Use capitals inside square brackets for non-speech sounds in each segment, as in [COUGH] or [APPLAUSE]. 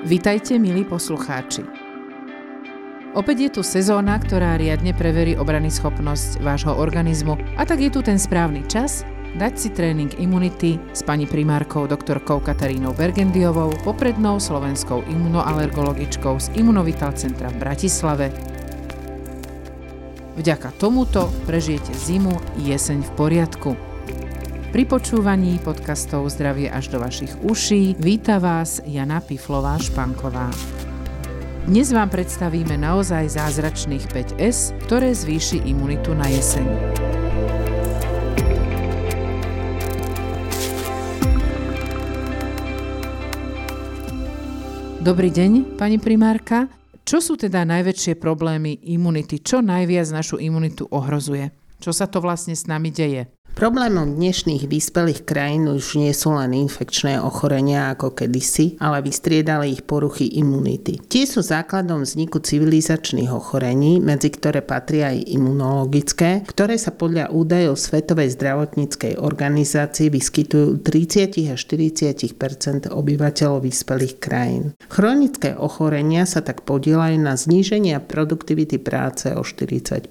Vítajte, milí poslucháči. Opäť je tu sezóna, ktorá riadne preverí obrany schopnosť vášho organizmu a tak je tu ten správny čas dať si tréning imunity s pani primárkou doktorkou Katarínou Bergendiovou, poprednou slovenskou imunoalergologičkou z Imunovital centra v Bratislave. Vďaka tomuto prežijete zimu i jeseň v poriadku. Pri počúvaní podcastov Zdravie až do vašich uší víta vás Jana Piflová Španková. Dnes vám predstavíme naozaj zázračných 5S, ktoré zvýši imunitu na jeseň. Dobrý deň, pani primárka. Čo sú teda najväčšie problémy imunity? Čo najviac našu imunitu ohrozuje? Čo sa to vlastne s nami deje? Problémom dnešných vyspelých krajín už nie sú len infekčné ochorenia ako kedysi, ale vystriedali ich poruchy imunity. Tie sú základom vzniku civilizačných ochorení, medzi ktoré patria aj imunologické, ktoré sa podľa údajov Svetovej zdravotníckej organizácie vyskytujú 30 až 40 obyvateľov vyspelých krajín. Chronické ochorenia sa tak podielajú na zníženie produktivity práce o 40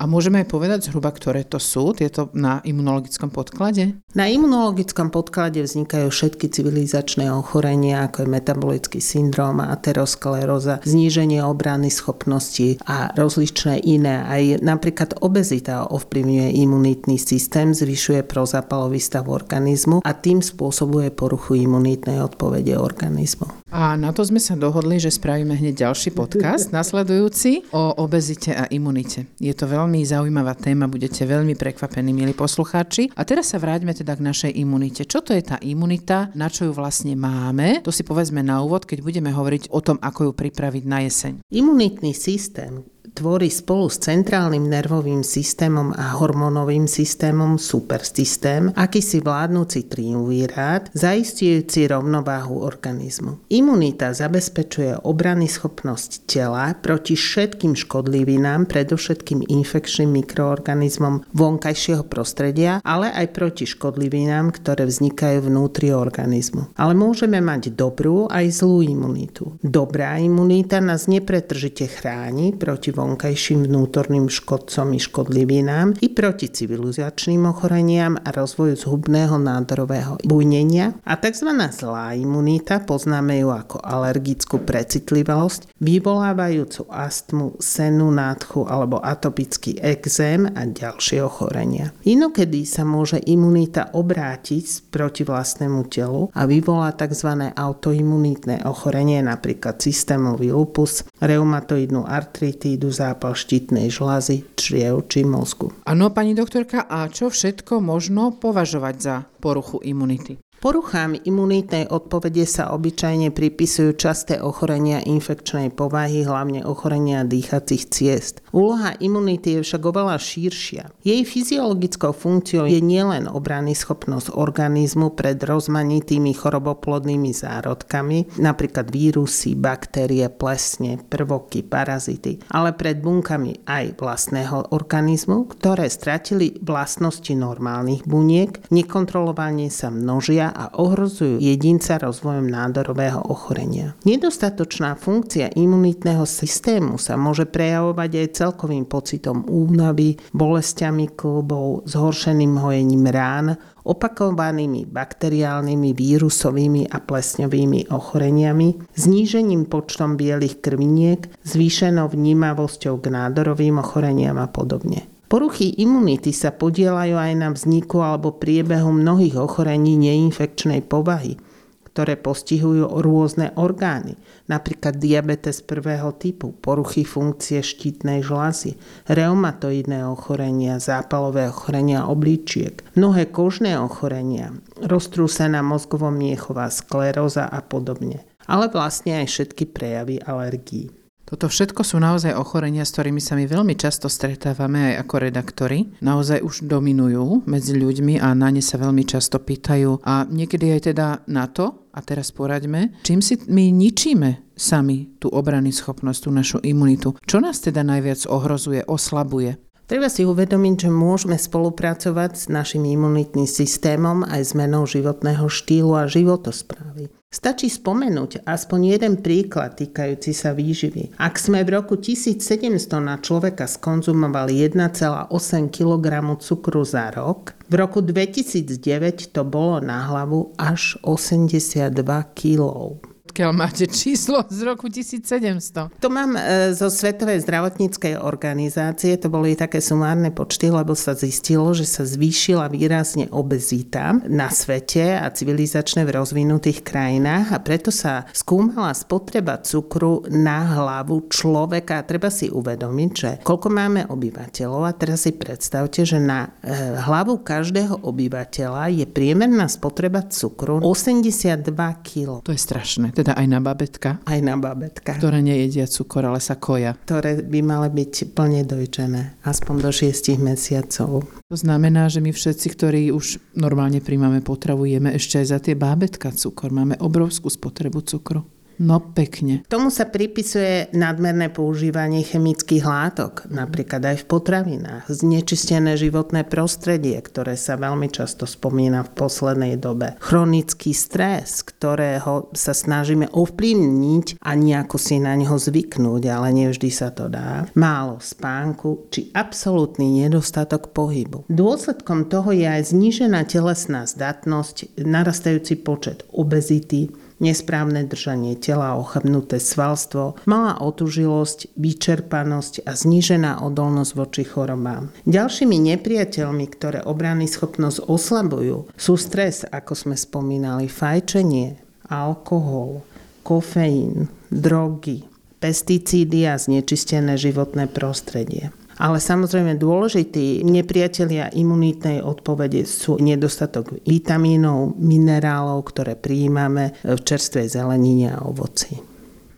a môžeme aj povedať zhruba, ktoré to sú, tieto na imunologickom podklade? Na imunologickom podklade vznikajú všetky civilizačné ochorenia, ako je metabolický syndrom, ateroskleróza, zníženie obrany schopnosti a rozličné iné. Aj napríklad obezita ovplyvňuje imunitný systém, zvyšuje prozapalový stav organizmu a tým spôsobuje poruchu imunitnej odpovede organizmu. A na to sme sa dohodli, že spravíme hneď ďalší podcast, nasledujúci, o obezite a imunite. Je to veľmi zaujímavá téma, budete veľmi prekvapení, milí poslucháči. A teraz sa vráťme teda k našej imunite. Čo to je tá imunita, na čo ju vlastne máme? To si povedzme na úvod, keď budeme hovoriť o tom, ako ju pripraviť na jeseň. Imunitný systém, tvorí spolu s centrálnym nervovým systémom a hormónovým systémom supersystém akýsi vládnúci triumvirát, zaistujúci rovnováhu organizmu. Imunita zabezpečuje obrany schopnosť tela proti všetkým škodlivinám, predovšetkým infekčným mikroorganizmom vonkajšieho prostredia, ale aj proti škodlivinám, ktoré vznikajú vnútri organizmu. Ale môžeme mať dobrú aj zlú imunitu. Dobrá imunita nás nepretržite chráni proti vonkajším vnútorným škodcom i škodlivinám i proti civilizačným ochoreniam a rozvoju zhubného nádorového bujnenia a tzv. zlá imunita, poznáme ju ako alergickú precitlivosť, vyvolávajúcu astmu, senu, nádchu alebo atopický exém a ďalšie ochorenia. Inokedy sa môže imunita obrátiť proti vlastnému telu a vyvolá tzv. autoimunitné ochorenie, napríklad systémový lupus, reumatoidnú artritídu, zápal štítnej žlazy, čriev či mozgu. Áno, pani doktorka, a čo všetko možno považovať za poruchu imunity? Poruchám imunitnej odpovede sa obyčajne pripisujú časté ochorenia infekčnej povahy, hlavne ochorenia dýchacích ciest. Úloha imunity je však oveľa širšia. Jej fyziologickou funkciou je nielen obrany schopnosť organizmu pred rozmanitými choroboplodnými zárodkami, napríklad vírusy, baktérie, plesne, prvoky, parazity, ale pred bunkami aj vlastného organizmu, ktoré stratili vlastnosti normálnych buniek, nekontrolovane sa množia a ohrozujú jedinca rozvojom nádorového ochorenia. Nedostatočná funkcia imunitného systému sa môže prejavovať aj celkovým pocitom únavy, bolestiami klbov, zhoršeným hojením rán, opakovanými bakteriálnymi, vírusovými a plesňovými ochoreniami, znížením počtom bielých krviniek, zvýšenou vnímavosťou k nádorovým ochoreniam a podobne. Poruchy imunity sa podielajú aj na vzniku alebo priebehu mnohých ochorení neinfekčnej povahy, ktoré postihujú rôzne orgány, napríklad diabetes prvého typu, poruchy funkcie štítnej žlazy, reumatoidné ochorenia, zápalové ochorenia obličiek, mnohé kožné ochorenia, roztrúsená mozgovo-miechová skleróza a podobne ale vlastne aj všetky prejavy alergií. Toto všetko sú naozaj ochorenia, s ktorými sa my veľmi často stretávame aj ako redaktori. Naozaj už dominujú medzi ľuďmi a na ne sa veľmi často pýtajú. A niekedy aj teda na to, a teraz poraďme, čím si my ničíme sami tú obrany schopnosť, tú našu imunitu. Čo nás teda najviac ohrozuje, oslabuje? Treba si uvedomiť, že môžeme spolupracovať s našim imunitným systémom aj zmenou životného štýlu a životosprávy. Stačí spomenúť aspoň jeden príklad týkajúci sa výživy. Ak sme v roku 1700 na človeka skonzumovali 1,8 kg cukru za rok, v roku 2009 to bolo na hlavu až 82 kg odkiaľ máte číslo z roku 1700? To mám e, zo Svetovej zdravotníckej organizácie, to boli také sumárne počty, lebo sa zistilo, že sa zvýšila výrazne obezita na svete a civilizačne v rozvinutých krajinách a preto sa skúmala spotreba cukru na hlavu človeka. A treba si uvedomiť, že koľko máme obyvateľov a teraz si predstavte, že na e, hlavu každého obyvateľa je priemerná spotreba cukru 82 kg. To je strašné teda aj na babetka? Aj na babetka. Ktoré nejedia cukor, ale sa koja. Ktoré by mali byť plne dojčené, aspoň do 6 mesiacov. To znamená, že my všetci, ktorí už normálne príjmame potravu, jeme ešte aj za tie bábetka cukor. Máme obrovskú spotrebu cukru. No pekne. Tomu sa pripisuje nadmerné používanie chemických látok, napríklad aj v potravinách, znečistené životné prostredie, ktoré sa veľmi často spomína v poslednej dobe, chronický stres, ktorého sa snažíme ovplyvniť a nejako si na neho zvyknúť, ale nevždy sa to dá, málo spánku či absolútny nedostatok pohybu. Dôsledkom toho je aj znížená telesná zdatnosť, narastajúci počet obezity, nesprávne držanie tela, ochabnuté svalstvo, malá otužilosť, vyčerpanosť a znížená odolnosť voči chorobám. Ďalšími nepriateľmi, ktoré obrany schopnosť oslabujú, sú stres, ako sme spomínali, fajčenie, alkohol, kofeín, drogy, pesticídy a znečistené životné prostredie. Ale samozrejme dôležití nepriatelia imunitnej odpovede sú nedostatok vitamínov, minerálov, ktoré prijímame v čerstvej zelenine a ovoci.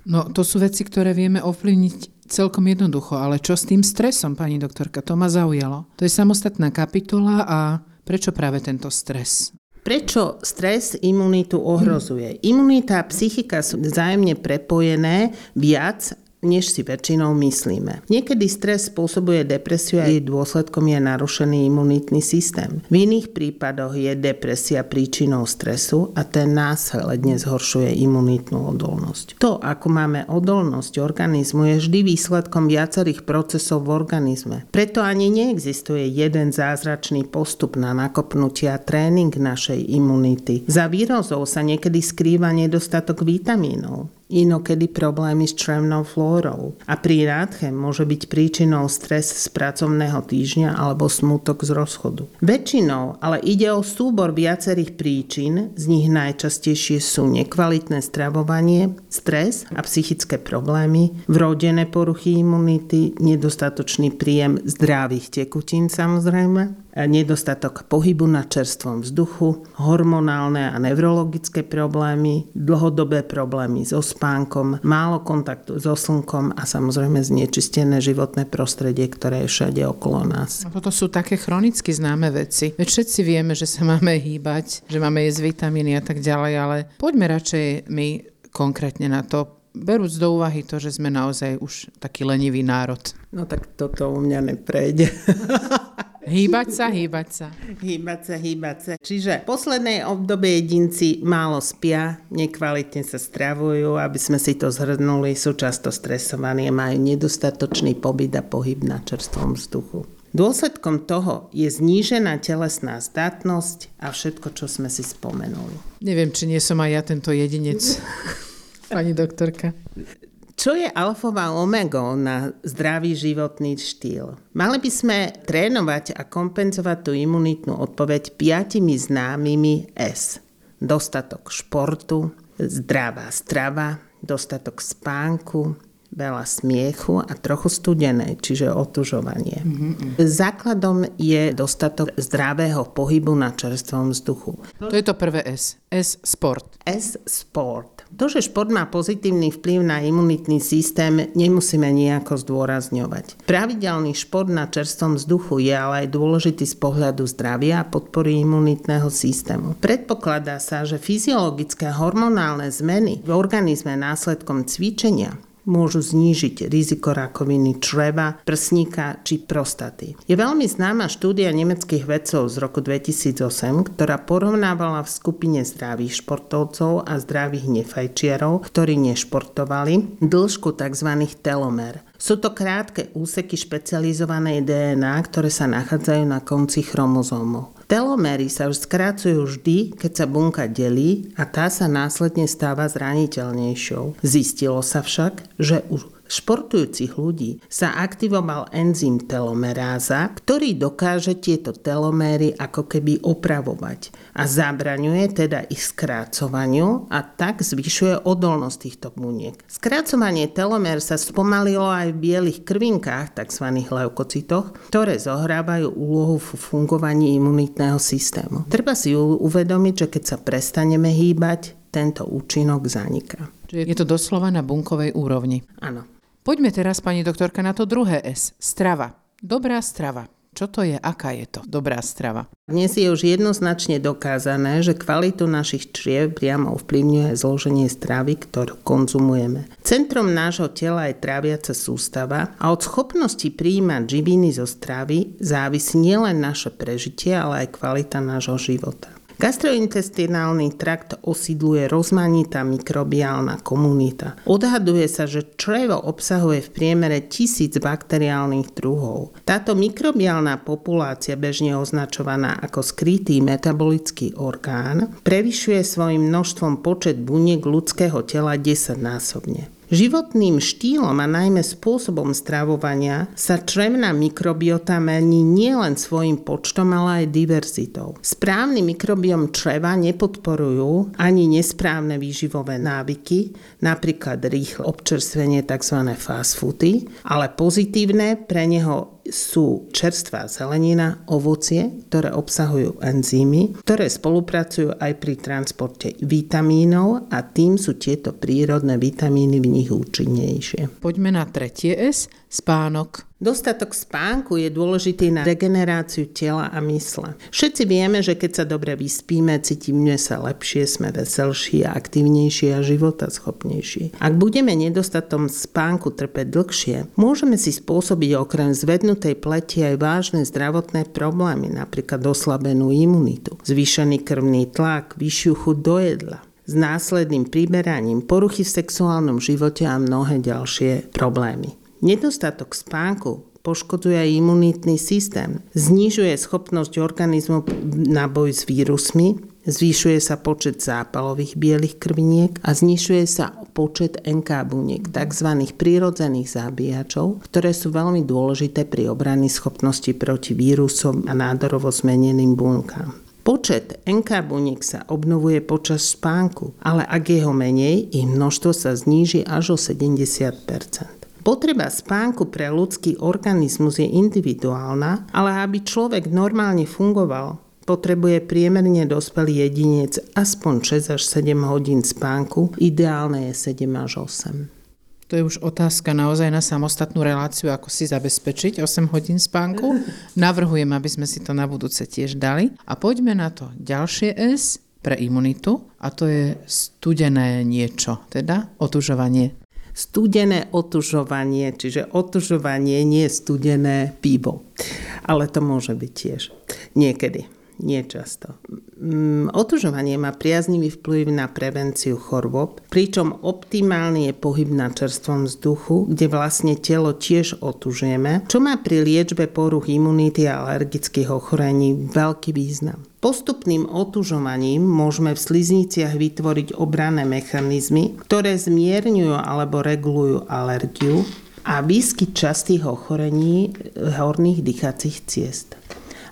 No to sú veci, ktoré vieme ovplyvniť celkom jednoducho, ale čo s tým stresom, pani doktorka, to ma zaujalo. To je samostatná kapitola a prečo práve tento stres? Prečo stres imunitu ohrozuje? Imunita a psychika sú vzájomne prepojené viac než si väčšinou myslíme. Niekedy stres spôsobuje depresiu a jej dôsledkom je narušený imunitný systém. V iných prípadoch je depresia príčinou stresu a ten následne zhoršuje imunitnú odolnosť. To, ako máme odolnosť organizmu, je vždy výsledkom viacerých procesov v organizme. Preto ani neexistuje jeden zázračný postup na nakopnutie a tréning našej imunity. Za výrozou sa niekedy skrýva nedostatok vitamínov inokedy problémy s črevnou flórou. A pri rádche môže byť príčinou stres z pracovného týždňa alebo smutok z rozchodu. Väčšinou ale ide o súbor viacerých príčin, z nich najčastejšie sú nekvalitné stravovanie, stres a psychické problémy, vrodené poruchy imunity, nedostatočný príjem zdravých tekutín samozrejme, nedostatok pohybu na čerstvom vzduchu, hormonálne a neurologické problémy, dlhodobé problémy so spánkom, málo kontaktu so slnkom a samozrejme znečistené životné prostredie, ktoré je všade okolo nás. A toto sú také chronicky známe veci. Veď všetci vieme, že sa máme hýbať, že máme jesť vitamíny a tak ďalej, ale poďme radšej my konkrétne na to, berúc do úvahy to, že sme naozaj už taký lenivý národ. No tak toto u mňa neprejde. [LAUGHS] Hýbať sa, hýbať sa. Hýbať sa, hýbať sa. Čiže v poslednej obdobie jedinci málo spia, nekvalitne sa stravujú, aby sme si to zhrnuli, sú často stresovaní majú nedostatočný pobyt a pohyb na čerstvom vzduchu. Dôsledkom toho je znížená telesná zdatnosť a všetko, čo sme si spomenuli. Neviem, či nie som aj ja tento jedinec, [LAUGHS] pani doktorka. Čo je alfová omegou na zdravý životný štýl? Mali by sme trénovať a kompenzovať tú imunitnú odpoveď piatimi známymi S. Dostatok športu, zdravá strava, dostatok spánku, veľa smiechu a trochu studenej, čiže otužovanie. Mm-hmm. Základom je dostatok zdravého pohybu na čerstvom vzduchu. To je to prvé S. S sport. S sport. To, že šport má pozitívny vplyv na imunitný systém, nemusíme nejako zdôrazňovať. Pravidelný šport na čerstvom vzduchu je ale aj dôležitý z pohľadu zdravia a podpory imunitného systému. Predpokladá sa, že fyziologické hormonálne zmeny v organizme následkom cvičenia môžu znížiť riziko rakoviny čreva, prsníka či prostaty. Je veľmi známa štúdia nemeckých vedcov z roku 2008, ktorá porovnávala v skupine zdravých športovcov a zdravých nefajčiarov, ktorí nešportovali, dĺžku tzv. telomer. Sú to krátke úseky špecializovanej DNA, ktoré sa nachádzajú na konci chromozómov. Telomery sa už skracujú vždy, keď sa bunka delí a tá sa následne stáva zraniteľnejšou. Zistilo sa však, že už športujúcich ľudí sa aktivoval enzym telomeráza, ktorý dokáže tieto teloméry ako keby opravovať a zabraňuje teda ich skrácovaniu a tak zvyšuje odolnosť týchto buniek. Skrácovanie telomér sa spomalilo aj v bielých krvinkách, tzv. leukocitoch, ktoré zohrávajú úlohu v fungovaní imunitného systému. Treba si uvedomiť, že keď sa prestaneme hýbať, tento účinok zaniká. Čiže je to doslova na bunkovej úrovni. Áno. Poďme teraz, pani doktorka, na to druhé S. Strava. Dobrá strava. Čo to je? Aká je to dobrá strava? Dnes je už jednoznačne dokázané, že kvalitu našich čriev priamo ovplyvňuje zloženie stravy, ktorú konzumujeme. Centrom nášho tela je tráviaca sústava a od schopnosti príjmať živiny zo stravy závisí nielen naše prežitie, ale aj kvalita nášho života. Gastrointestinálny trakt osídluje rozmanitá mikrobiálna komunita. Odhaduje sa, že črevo obsahuje v priemere tisíc bakteriálnych druhov. Táto mikrobiálna populácia, bežne označovaná ako skrytý metabolický orgán, prevyšuje svojim množstvom počet buniek ľudského tela 10 násobne. Životným štýlom a najmä spôsobom stravovania sa črevná mikrobiota mení nielen svojim počtom, ale aj diverzitou. Správny mikrobiom čreva nepodporujú ani nesprávne výživové návyky, napríklad rýchle občerstvenie tzv. fast foody, ale pozitívne pre neho sú čerstvá zelenina, ovocie, ktoré obsahujú enzymy, ktoré spolupracujú aj pri transporte vitamínov a tým sú tieto prírodné vitamíny v nich účinnejšie. Poďme na tretie S, spánok. Dostatok spánku je dôležitý na regeneráciu tela a mysle. Všetci vieme, že keď sa dobre vyspíme, cítime sa lepšie, sme veselší aktívnejší a schopnejší. Ak budeme nedostatom spánku trpeť dlhšie, môžeme si spôsobiť okrem zvednutej pleti aj vážne zdravotné problémy, napríklad oslabenú imunitu, zvýšený krvný tlak, vyššiu chuť do jedla s následným priberaním, poruchy v sexuálnom živote a mnohé ďalšie problémy. Nedostatok spánku poškodzuje aj imunitný systém. Znižuje schopnosť organizmu na boj s vírusmi, zvyšuje sa počet zápalových bielých krviniek a znižuje sa počet NK buniek, tzv. prírodzených zabíjačov, ktoré sú veľmi dôležité pri obrany schopnosti proti vírusom a nádorovo zmeneným bunkám. Počet NK buniek sa obnovuje počas spánku, ale ak je ho menej, ich množstvo sa zníži až o 70 Potreba spánku pre ľudský organizmus je individuálna, ale aby človek normálne fungoval, potrebuje priemerne dospelý jedinec aspoň 6 až 7 hodín spánku, ideálne je 7 až 8. To je už otázka naozaj na samostatnú reláciu, ako si zabezpečiť 8 hodín spánku. [LAUGHS] Navrhujem, aby sme si to na budúce tiež dali. A poďme na to ďalšie S pre imunitu a to je studené niečo, teda otužovanie studené otužovanie, čiže otužovanie nie studené pivo. Ale to môže byť tiež. Niekedy, nie často. Mm, otužovanie má priaznivý vplyv na prevenciu chorôb, pričom optimálny je pohyb na čerstvom vzduchu, kde vlastne telo tiež otužujeme, čo má pri liečbe poruch imunity a alergických ochorení veľký význam. Postupným otužovaním môžeme v slizniciach vytvoriť obranné mechanizmy, ktoré zmierňujú alebo regulujú alergiu a výskyt častých ochorení horných dýchacích ciest.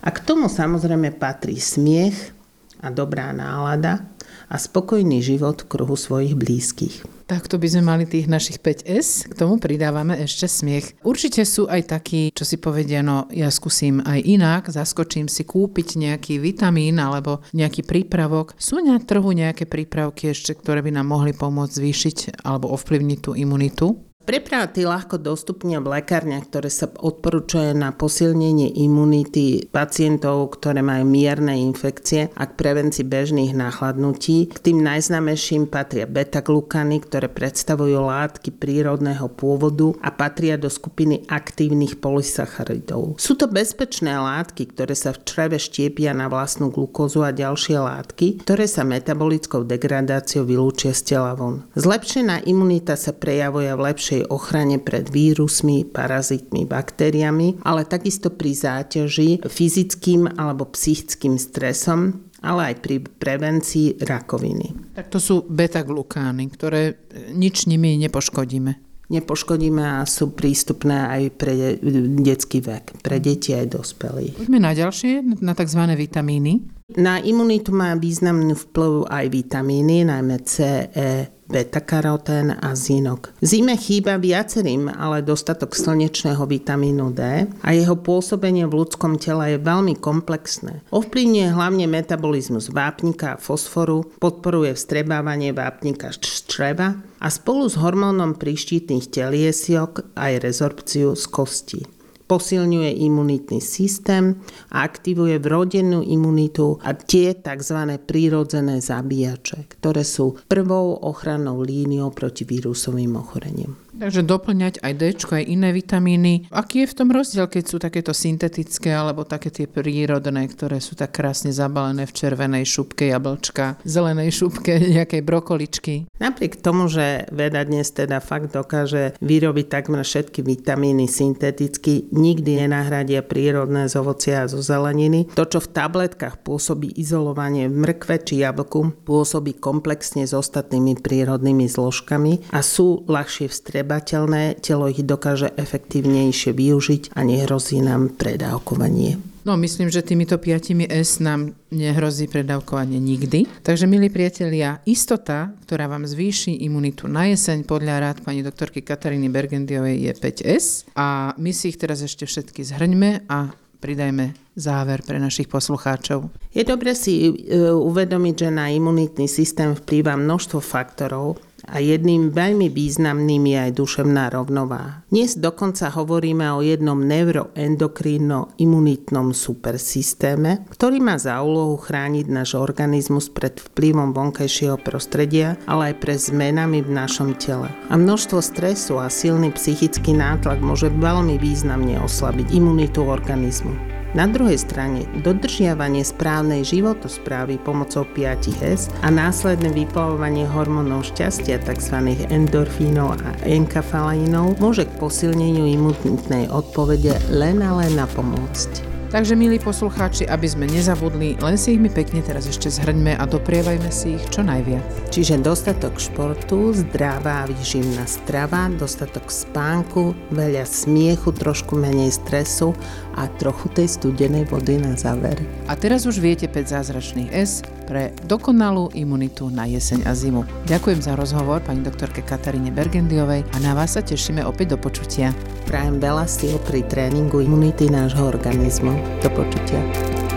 A k tomu samozrejme patrí smiech a dobrá nálada, a spokojný život v kruhu svojich blízkych. Takto by sme mali tých našich 5S, k tomu pridávame ešte smiech. Určite sú aj takí, čo si povedia, no ja skúsim aj inak, zaskočím si kúpiť nejaký vitamín alebo nejaký prípravok. Sú na trhu nejaké prípravky ešte, ktoré by nám mohli pomôcť zvýšiť alebo ovplyvniť tú imunitu? Preparaty ľahko dostupne v lekárniach, ktoré sa odporúčajú na posilnenie imunity pacientov, ktoré majú mierne infekcie a k prevencii bežných náchladnutí. K tým najznámejším patria beta-glukany, ktoré predstavujú látky prírodného pôvodu a patria do skupiny aktívnych polysacharidov. Sú to bezpečné látky, ktoré sa v čreve štiepia na vlastnú glukózu a ďalšie látky, ktoré sa metabolickou degradáciou vylúčia z tela von. Zlepšená imunita sa prejavuje v lepšej lepšej ochrane pred vírusmi, parazitmi, baktériami, ale takisto pri záťaži, fyzickým alebo psychickým stresom, ale aj pri prevencii rakoviny. Tak to sú beta-glukány, ktoré nič nimi nepoškodíme nepoškodíme a sú prístupné aj pre detský vek, pre deti aj dospelých. Poďme na ďalšie, na tzv. vitamíny. Na imunitu má významný vplyv aj vitamíny, najmä C, E, beta-karotén a zinok. V zime chýba viacerým, ale dostatok slnečného vitamínu D a jeho pôsobenie v ľudskom tele je veľmi komplexné. Ovplyvňuje hlavne metabolizmus vápnika a fosforu, podporuje vstrebávanie vápnika z čreva a spolu s hormónom príštitných teliesiok aj rezorpciu z kosti posilňuje imunitný systém a aktivuje vrodenú imunitu a tie tzv. prírodzené zabíjače, ktoré sú prvou ochrannou líniou proti vírusovým ochoreniam. Takže doplňať aj D, aj iné vitamíny. Aký je v tom rozdiel, keď sú takéto syntetické alebo také tie prírodné, ktoré sú tak krásne zabalené v červenej šupke jablčka, zelenej šupke [LAUGHS] nejakej brokoličky? Napriek tomu, že veda dnes teda fakt dokáže vyrobiť takmer všetky vitamíny synteticky, nikdy nenahradia prírodné z ovocia a zo zeleniny. To, čo v tabletkách pôsobí izolovanie v mrkve či jablku, pôsobí komplexne s ostatnými prírodnými zložkami a sú ľahšie vstrebané strebateľné, telo ich dokáže efektívnejšie využiť a nehrozí nám predávkovanie. No, myslím, že týmito piatimi S nám nehrozí predávkovanie nikdy. Takže, milí priatelia, istota, ktorá vám zvýši imunitu na jeseň podľa rád pani doktorky Kataríny Bergendiovej je 5S a my si ich teraz ešte všetky zhrňme a pridajme záver pre našich poslucháčov. Je dobre si e, uvedomiť, že na imunitný systém vplýva množstvo faktorov, a jedným veľmi významným je aj duševná rovnováha. Dnes dokonca hovoríme o jednom neuroendokrínno-imunitnom supersystéme, ktorý má za úlohu chrániť náš organizmus pred vplyvom vonkajšieho prostredia, ale aj pre zmenami v našom tele. A množstvo stresu a silný psychický nátlak môže veľmi významne oslabiť imunitu organizmu. Na druhej strane dodržiavanie správnej životosprávy pomocou 5S a následné vyplavovanie hormónov šťastia tzv. endorfínov a enkafalínov môže k posilneniu imunitnej odpovede len a len napomôcť. Takže, milí poslucháči, aby sme nezabudli, len si ich mi pekne teraz ešte zhrňme a doprievajme si ich čo najviac. Čiže dostatok športu, zdravá výživná strava, dostatok spánku, veľa smiechu, trošku menej stresu a trochu tej studenej vody na záver. A teraz už viete 5 zázračných S pre dokonalú imunitu na jeseň a zimu. Ďakujem za rozhovor pani doktorke Kataríne Bergendiovej a na vás sa tešíme opäť do počutia. Prajem veľa síl pri tréningu imunity nášho organizmu. Do počutia.